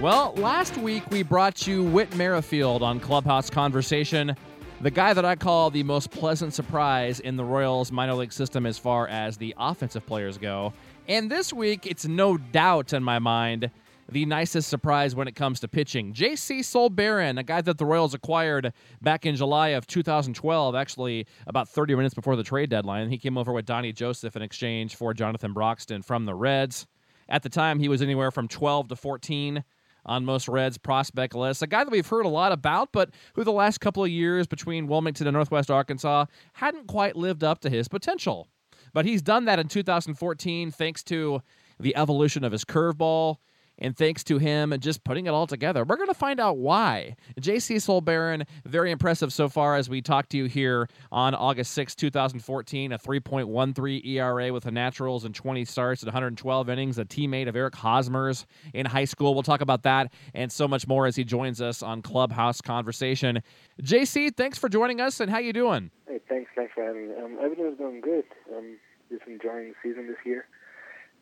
Well, last week we brought you Whit Merrifield on Clubhouse Conversation, the guy that I call the most pleasant surprise in the Royals minor league system as far as the offensive players go. And this week, it's no doubt in my mind the nicest surprise when it comes to pitching. J.C. Sulbaran, a guy that the Royals acquired back in July of 2012, actually about 30 minutes before the trade deadline. He came over with Donnie Joseph in exchange for Jonathan Broxton from the Reds. At the time, he was anywhere from 12 to 14 on most Reds prospect lists. A guy that we've heard a lot about, but who the last couple of years between Wilmington and Northwest Arkansas hadn't quite lived up to his potential. But he's done that in 2014 thanks to the evolution of his curveball, and thanks to him just putting it all together, we're going to find out why. J.C. Sulbaran, very impressive so far as we talk to you here on August 6, 2014. A 3.13 ERA with the Naturals and 20 starts at 112 innings. A teammate of Eric Hosmer's in high school. We'll talk about that and so much more as he joins us on Clubhouse Conversation. J.C., thanks for joining us, and how you doing? Hey, thanks, thanks for having me. Um, everything's going good. I'm just enjoying the season this year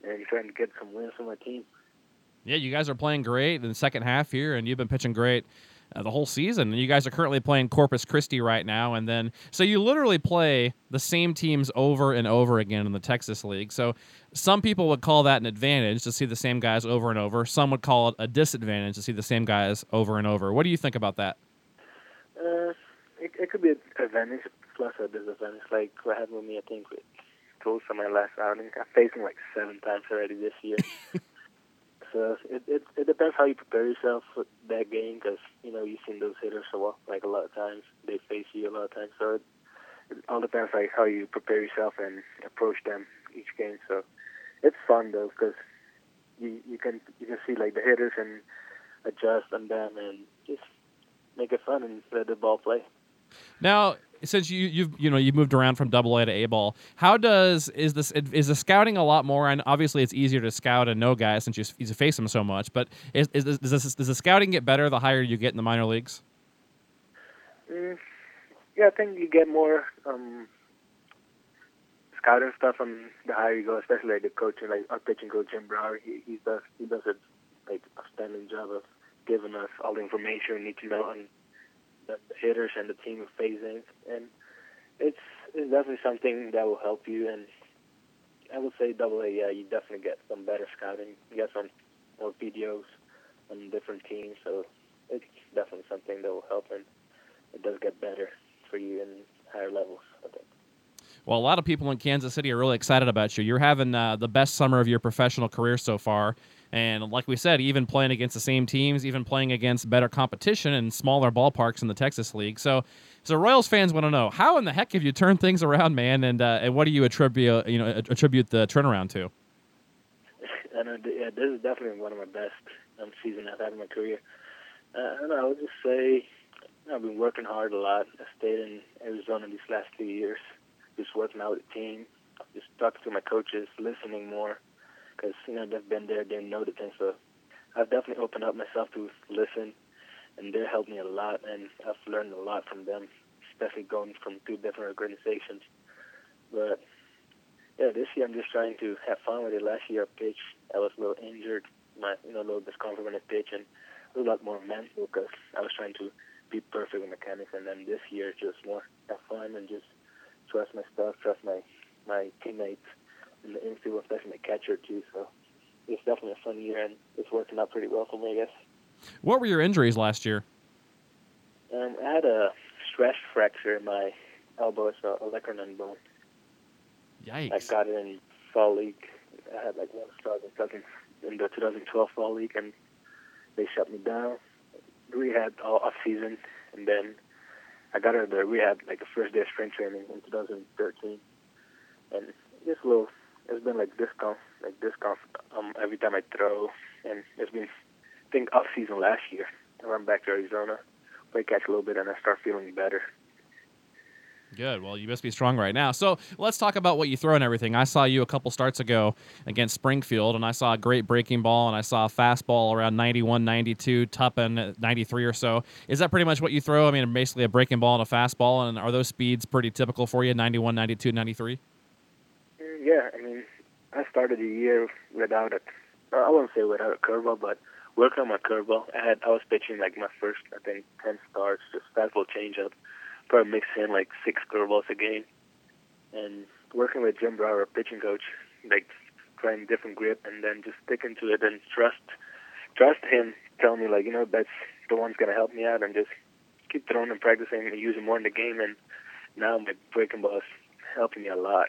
and trying to get some wins for my team. Yeah, you guys are playing great in the second half here, and you've been pitching great uh, the whole season. And you guys are currently playing Corpus Christi right now, and then so you literally play the same teams over and over again in the Texas League. So some people would call that an advantage to see the same guys over and over. Some would call it a disadvantage to see the same guys over and over. What do you think about that? Uh, it, it could be an advantage plus a disadvantage. Like what happened with me, I think with Tulsa my last outing. I faced him like seven times already this year. So it, it it depends how you prepare yourself for that game because you know you've seen those hitters so well, like a lot of times they face you a lot of times. So it, it all depends like how you prepare yourself and approach them each game. So it's fun though because you you can you can see like the hitters and adjust on them and just make it fun and let the ball play. Now, since you you've you know you moved around from double A to A ball, how does is this is the scouting a lot more? And obviously, it's easier to scout and know guys since you, you face them so much. But is, is does, this, does the scouting get better the higher you get in the minor leagues? Mm, yeah, I think you get more um, scouting stuff from the higher you go, especially like the coaching, like our pitching coach Jim Brower. He, he does he does a like outstanding job of giving us all the information we need to know on the, hitters and the team phasing, and it's it's definitely something that will help you. And I would say double A, yeah, you definitely get some better scouting. You get some more videos on different teams, so it's definitely something that will help, and it does get better for you in higher levels. I think. Well, a lot of people in Kansas City are really excited about you. You're having uh, the best summer of your professional career so far. And like we said, even playing against the same teams, even playing against better competition and smaller ballparks in the Texas League. So, so Royals fans want to know how in the heck have you turned things around, man? And uh, and what do you attribute you know attribute the turnaround to? Know, yeah, this is definitely one of my best um, seasons I've had in my career. Uh, I I would just say I've been working hard a lot. I stayed in Arizona these last two years, just working out with the team, just talking to my coaches, listening more because you know they've been there, they know the thing. So I've definitely opened up myself to listen, and they helped me a lot, and I've learned a lot from them, especially going from two different organizations. But yeah, this year I'm just trying to have fun with it. Last year I pitched, I was a little injured, my you know a little discomfort when I pitch, and a lot more mental because I was trying to be perfect with mechanics. And then this year just more have fun and just trust my stuff, trust my my teammates in the infield, especially the catcher too. So it's definitely a fun year, and it's working out pretty well for me, I guess. What were your injuries last year? Um, I had a stress fracture in my elbow, it's a olecranon bone. Yikes! I got it in fall league. I had like one start in the 2012 fall league, and they shut me down. Rehab all off season, and then I got out of the rehab like the first day of spring training in 2013, and just a little been like discount, like discount um, every time I throw, and it's been I think off season last year, I went back to Arizona, play catch a little bit, and I start feeling better. Good. Well, you must be strong right now. So let's talk about what you throw and everything. I saw you a couple starts ago against Springfield, and I saw a great breaking ball, and I saw a fastball around 91, 92, Tuppen 93 or so. Is that pretty much what you throw? I mean, basically a breaking ball and a fastball, and are those speeds pretty typical for you, 91, 92, 93? Mm, yeah, I mean, I started the year without a, I wouldn't say without a curveball, but working on my curveball. I had I was pitching like my first, I think, 10 starts, just fastball changeup probably mix in like six curveballs a game. And working with Jim Brower, pitching coach, like trying different grip and then just sticking to it and trust trust him telling me like, you know, that's the one's gonna help me out and just keep throwing and practicing and using more in the game and now my breaking ball is helping me a lot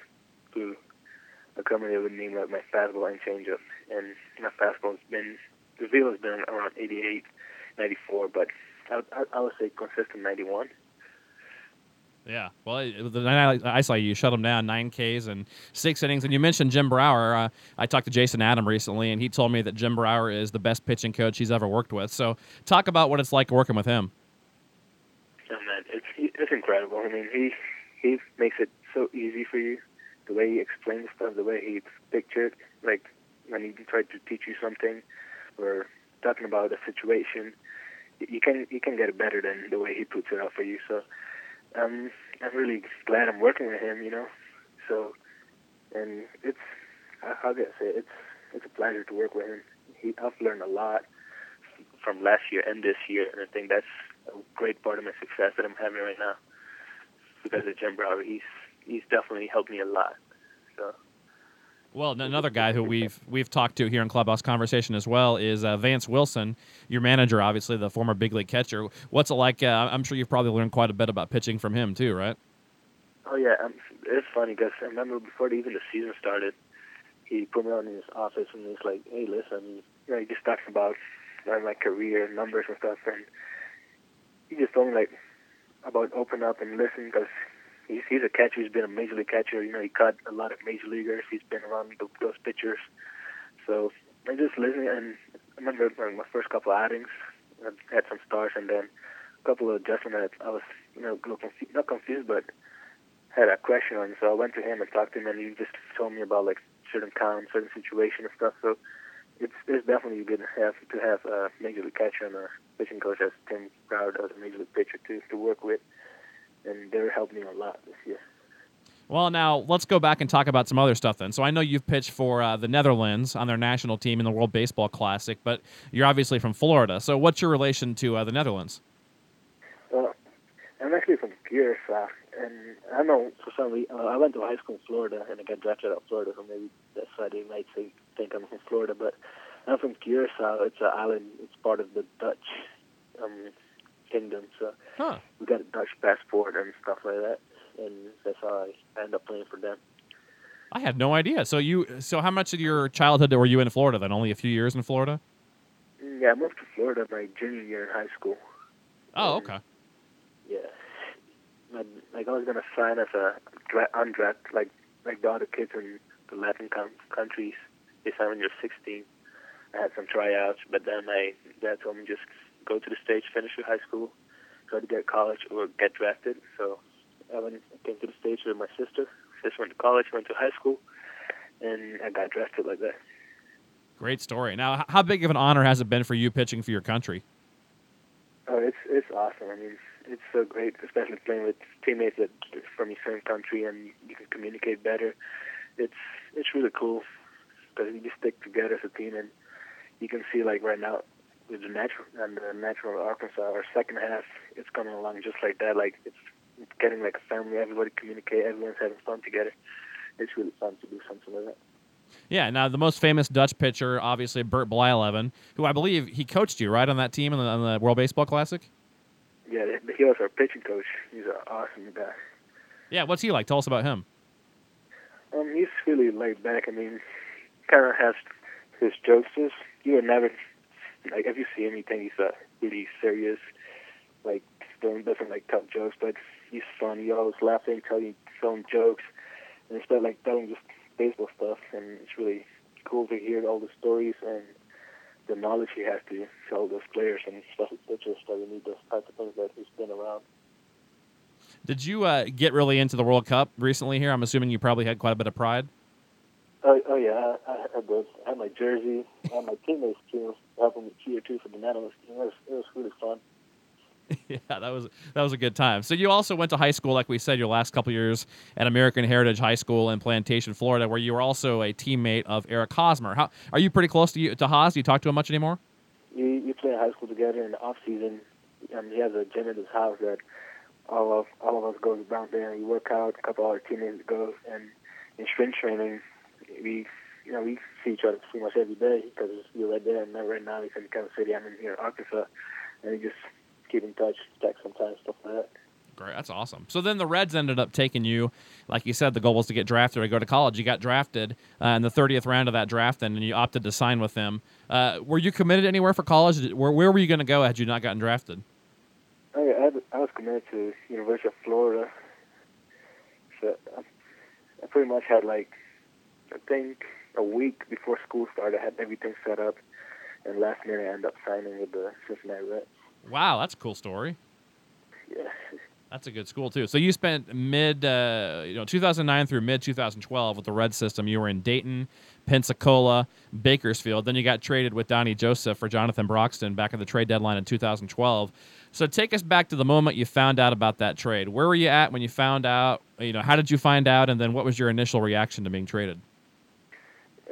accommodate with name like my fastball and changeup. And my fastball's been the velo has been around 88, 94, but I, I, I would say consistent 91. Yeah, well, the night I saw you, you shut him down nine Ks and six innings. And you mentioned Jim Brower. Uh, I talked to Jason Adam recently, and he told me that Jim Brower is the best pitching coach he's ever worked with. So, talk about what it's like working with him. Oh man, it's it's incredible. I mean, he he makes it so easy for you. The way he explains stuff, the way he pictured, like when he tried to teach you something, or talking about a situation, you can you can get it better than the way he puts it out for you. So I'm I'm really glad I'm working with him. You know, so and it's how can I say it's it's a pleasure to work with him. He I've learned a lot from last year and this year, and I think that's a great part of my success that I'm having right now because of Jim Brower. He's he's definitely helped me a lot. So. Well, another guy who we've we've talked to here in Clubhouse Conversation as well is uh, Vance Wilson, your manager, obviously the former big league catcher. What's it like? Uh, I'm sure you've probably learned quite a bit about pitching from him too, right? Oh yeah, um, it's funny because I remember before even the season started, he put me on in his office and he's like, "Hey, listen, you know, he just talks about my career, numbers and stuff," and he just told me like about open up and listen because he's he's a catcher. He's been a major league catcher. You know, he caught a lot of major leaguers. He's been around the, those pitchers. So I just listening, and I remember like, my first couple of outings, I had some starts, and then a couple of adjustments. I was you know not confused, but had a question on. So I went to him and talked to him, and he just told me about like certain counts, certain situation and stuff. So it's it's definitely good to have to have a major league catcher and a pitching coach as Jim Brower does, a major league pitcher to to work with and they're helping me a lot this year. Well, now let's go back and talk about some other stuff then. So I know you've pitched for uh, the Netherlands on their national team in the World Baseball Classic, but you're obviously from Florida. So what's your relation to uh, the Netherlands? Well, I'm actually from Curaçao, and I know for some reason uh, I went to high school in Florida, and I got drafted out of Florida, so maybe that's why they might say, think I'm from Florida. But I'm from Curaçao. It's an island. It's part of the Dutch um, kingdom. So huh. we got a Dutch passport and stuff like that, and that's how I end up playing for them. I had no idea. So you, so how much of your childhood were you in Florida? Then only a few years in Florida. Yeah, I moved to Florida my junior year in high school. Oh, okay. Yeah, like I was gonna sign as a undrafted, like like the other kids in the Latin com- countries. They sign when you're 16. I had some tryouts, but then my dad told me just go to the States, finish your high school, try to get college or get drafted. So I went, came to the States with my sister. Sister went to college, went to high school, and I got drafted like that. Great story. Now, how big of an honor has it been for you pitching for your country? Oh, it's it's awesome. I mean, it's so great, especially playing with teammates that from your same country and you can communicate better. It's it's really cool because you just stick together as a team and you can see like right now with the natural and the natural Arkansas, our second half, it's coming along just like that. Like it's, it's getting like a family. Everybody communicate. Everyone's having fun together. It's really fun to do something like that. Yeah. Now the most famous Dutch pitcher, obviously Bert Blyleven, who I believe he coached you right on that team in the, on the World Baseball Classic. Yeah, he was our pitching coach. He's an awesome guy. Yeah, what's he like? Tell us about him. Um, he's really laid back. I mean, kind of has his jokes. You would never like if you see you think he's a really serious, like doing doesn't like tell jokes, but he's funny. Always laughing, telling telling jokes, and instead like telling just baseball stuff, and it's really cool to hear all the stories and the knowledge he has to show those players and stuff. It's just we need those types of things that he's been around. Did you uh, get really into the World Cup recently? Here, I'm assuming you probably had quite a bit of pride. Oh, oh yeah, I, I had those. I had my jersey. I had my teammates too, helping me cheer too for the medalist team. It was, it was really fun. yeah, that was that was a good time. So you also went to high school, like we said, your last couple years at American Heritage High School in Plantation, Florida, where you were also a teammate of Eric Hosmer. How are you pretty close to you, to Hos? Do you talk to him much anymore? We we play high school together in the off season. Um, he has a gym at his house that all of all of us goes down there and we work out. A couple of our teammates goes and in strength training, we you know we see each other pretty much every day because we're right there. And right now he's in Kansas City. I'm in here in Arkansas, and we just keep in touch, text sometimes, stuff like that. Great, that's awesome. So then the Reds ended up taking you, like you said, the goal was to get drafted or go to college. You got drafted uh, in the 30th round of that draft, then, and you opted to sign with them. Uh, were you committed anywhere for college? Where, where were you going to go had you not gotten drafted? I, I, I was committed to University of Florida. So I, I pretty much had like, I think a week before school started, I had everything set up, and last minute I ended up signing with the Cincinnati Reds. Wow, that's a cool story. Yeah. That's a good school too. So you spent mid, uh, you know, 2009 through mid 2012 with the Red System. You were in Dayton, Pensacola, Bakersfield. Then you got traded with Donnie Joseph for Jonathan Broxton back at the trade deadline in 2012. So take us back to the moment you found out about that trade. Where were you at when you found out? You know, how did you find out? And then what was your initial reaction to being traded?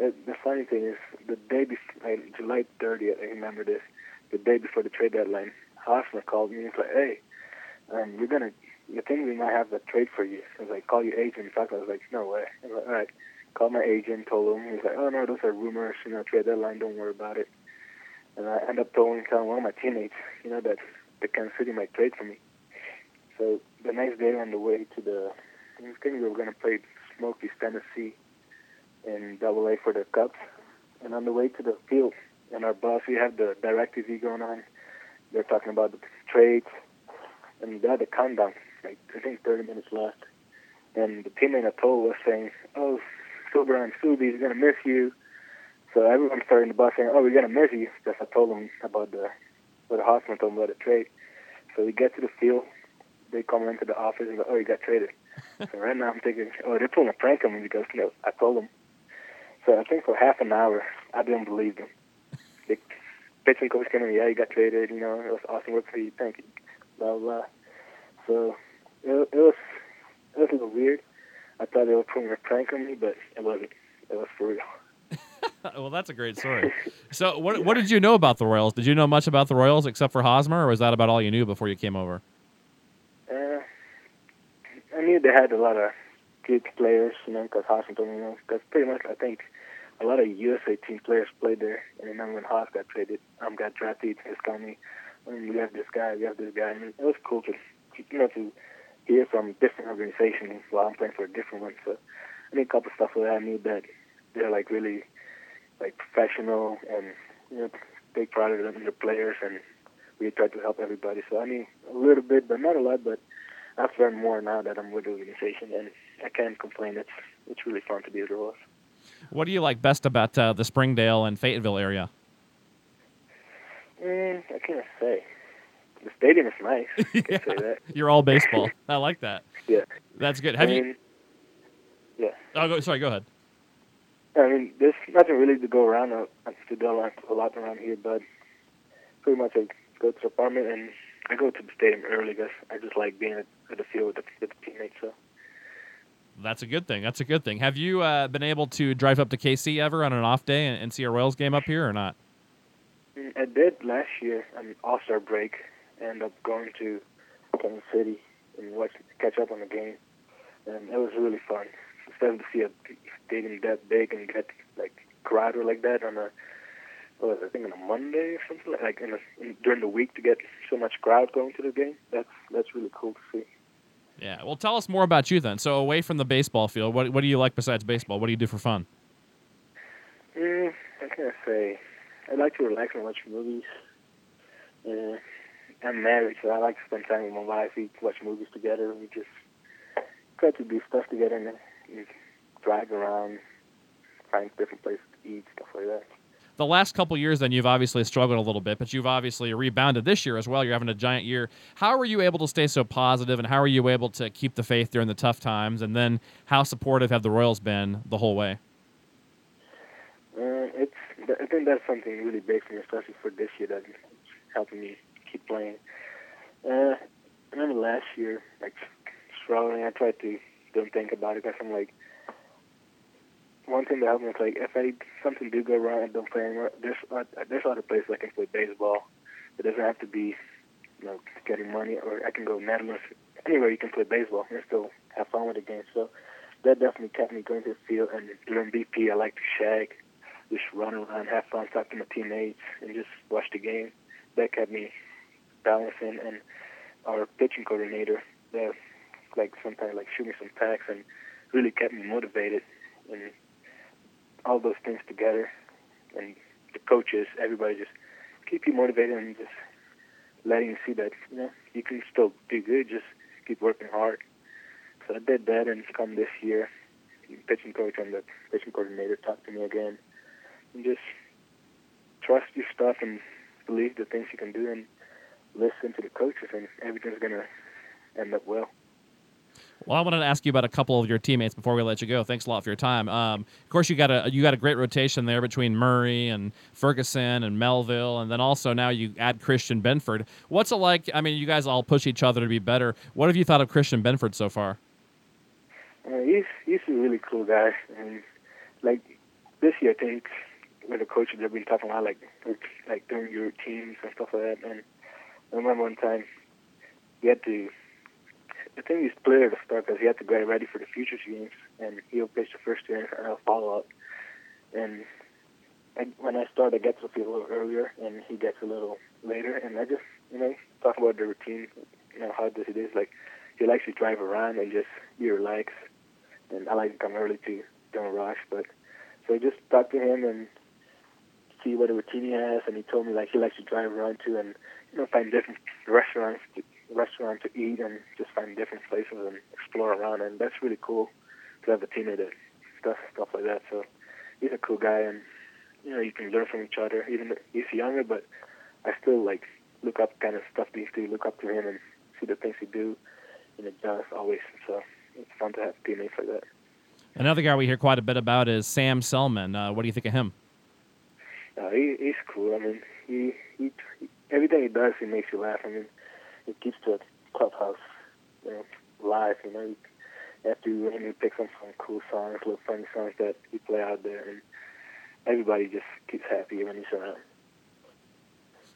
Uh, the funny thing is, the day before, like, July 30th, I remember this. The day before the trade deadline, Hosmer called me and was like, "Hey, um, you're gonna, you think we might have a trade for you?" I was like, "Call your agent." Talk. I was like, "No way." I was like, "All right." Called my agent, told him. He was like, "Oh no, those are rumors. You know, trade deadline. Don't worry about it." And I end up telling, telling one of my teammates, you know, that the Kansas City might trade for me. So the next day on the way to the, I think we were gonna play Smokies, Tennessee, in Double A for the Cubs. And on the way to the field, in our bus, we have the DirecTV going on. They're talking about the trades, and they had a countdown, like I think 30 minutes left. And the teammate I told was saying, "Oh, Silver and Subi's gonna miss you." So everyone's starting the bus saying, "Oh, we're gonna miss you," because I told them about the what the hospital told them about the trade. So we get to the field, they come into the office and go, "Oh, you got traded." so right now I'm thinking, "Oh, they're pulling a prank on me because you know I told them." So I think for half an hour I didn't believe them the pitching coach came in, yeah, he got traded, you know, it was awesome work for you, thank you, blah, blah. So it, it was it was a little weird. I thought they were pulling a prank on me, but it wasn't. It was for real. well, that's a great story. So, what yeah. what did you know about the Royals? Did you know much about the Royals except for Hosmer, or was that about all you knew before you came over? Uh, I knew they had a lot of good players, you know, because me, you know, because pretty much I think a lot of USA team players played there. And then when Hos got traded, um, got drafted, just called me, I mean, we have this guy, we have this guy. And it was cool to, you know, to hear from different organizations while I'm playing for a different one. So I mean, a couple of stuff like that I knew that they're like really like professional and you know take pride in their players and we try to help everybody. So I mean a little bit, but not a lot. But I've learned more now that I'm with the organization, and I can't complain. It's it's really fun to be the Royals. What do you like best about uh, the Springdale and Fayetteville area? Mm, I can't say. The stadium is nice. I yeah. say that. You're all baseball. I like that. Yeah. That's good. Have I you? Yeah. Oh, go, sorry. Go ahead. I mean, there's nothing really to go around uh, to do a lot around here, but pretty much I go to the apartment and I go to the stadium early because I just like being at, at the field with the, with the teammates. So that's a good thing. That's a good thing. Have you uh, been able to drive up to KC ever on an off day and, and see a Royals game up here or not? I did last year on All Star break. End up going to Kansas City and watch catch up on the game, and it was really fun. Instead to see a stadium that big and get like crowded like that on a what was it, I think on a Monday or something like, like in, a, in during the week to get so much crowd going to the game. That's that's really cool to see. Yeah. Well, tell us more about you then. So, away from the baseball field, what what do you like besides baseball? What do you do for fun? Mm, I can't say. I like to relax and watch movies. Uh, I'm married, so I like to spend time with my wife. We watch movies together. We just try to do stuff together and, and drive around, find different places to eat, stuff like that. The last couple years, then you've obviously struggled a little bit, but you've obviously rebounded this year as well. You're having a giant year. How are you able to stay so positive, and how are you able to keep the faith during the tough times? And then, how supportive have the Royals been the whole way? Uh, it's I think that's something really big for me, especially for this year that's helping me keep playing. Uh, I remember last year, like struggling. I tried to don't think about it because I'm like, one thing that helped me is like if I something do go wrong and don't play anymore, there's uh, there's other places I can play baseball. It doesn't have to be, you know, getting money, or I can go Netherlands. Anywhere you can play baseball and still have fun with the game. So that definitely kept me going to the field. And during BP, I like to shag, just run around, have fun, talk to my teammates, and just watch the game. That kept me balancing. And our pitching coordinator, that like sometimes like shoot me some packs and really kept me motivated. And all those things together, and the coaches, everybody just keep you motivated and just letting you see that you know you can still do good. Just keep working hard. So I did that, and come this year, pitching coach and the pitching coordinator talked to me again, and just trust your stuff and believe the things you can do, and listen to the coaches, and everything's gonna end up well. Well, I wanted to ask you about a couple of your teammates before we let you go. Thanks a lot for your time. Um, of course, you got a you got a great rotation there between Murray and Ferguson and Melville, and then also now you add Christian Binford. What's it like? I mean, you guys all push each other to be better. What have you thought of Christian Binford so far? Uh, he's he's a really cool guy, and like this year, I think with the coaches they've been talking about like like doing your teams and stuff like that. And I remember one time he had to I think he's clear to start because he had to get ready for the future games, and he'll pitch the first inning and I'll follow up. And I, when I start, I get to the a little earlier, and he gets a little later. And I just, you know, talk about the routine, you know, how this it is. Like he likes to drive around and just be relaxed, and I like to come early too, don't rush. But so I just talk to him and see what a routine he has, and he told me like he likes to drive around too, and you know, find different restaurants to restaurant to eat and just find different places and explore around. And that's really cool to have a teammate that does stuff like that. So he's a cool guy, and you know you can learn from each other. Even he's younger, but I still like look up kind of stuff these two, look up to him and see the things he do and the jazz always. So it's fun to have teammates like that. Another guy we hear quite a bit about is Sam Selman. Uh, what do you think of him? Uh, he, he's cool. I mean, he, he, he everything he does, he makes you laugh. I mean, it keeps the clubhouse you know, live. You know, after you and he picks up some cool songs, little funny songs that you play out there, and everybody just keeps happy when he's around.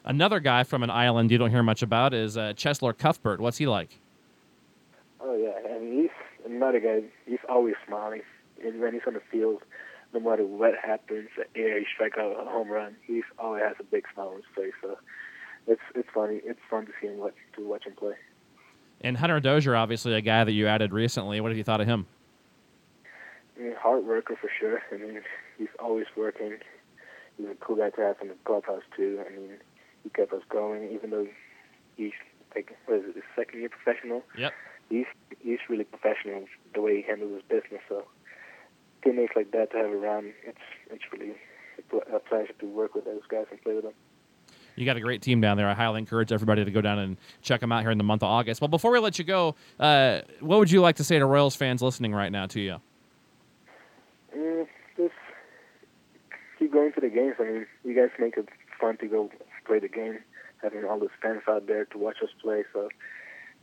Another guy from an island you don't hear much about is uh, Cheslor Cuthbert. What's he like? Oh yeah, I mean he's another guy. He's always smiling, and when he's on the field, no matter what happens, the air, he strike out a home run, he's always has a big smile on his face. So it's it's funny. It's fun to see him watch to watch him play. And Hunter Dozier, obviously a guy that you added recently. What have you thought of him? I mean, hard worker for sure. I mean, he's always working. He's a cool guy to have in the clubhouse too. I mean, he kept us going, even though he's like what is it, his second year professional. Yep. He's he's really professional the way he handles his business. So teammates like that to have around, it's it's really a pleasure to work with those guys and play with them you got a great team down there. I highly encourage everybody to go down and check them out here in the month of August. Well, before we let you go, uh, what would you like to say to Royals fans listening right now to you? Mm, just keep going to the games. I mean, you guys make it fun to go play the game, having all those fans out there to watch us play. So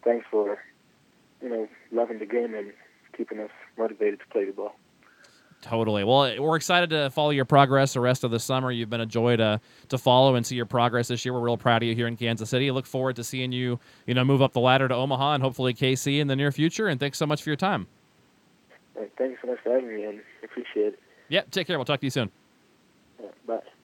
thanks for, you know, loving the game and keeping us motivated to play the ball. Totally. Well, we're excited to follow your progress the rest of the summer. You've been a joy to to follow and see your progress this year. We're real proud of you here in Kansas City. Look forward to seeing you, you know, move up the ladder to Omaha and hopefully KC in the near future. And thanks so much for your time. Thanks so much for having me, and appreciate it. Yeah. Take care. We'll talk to you soon.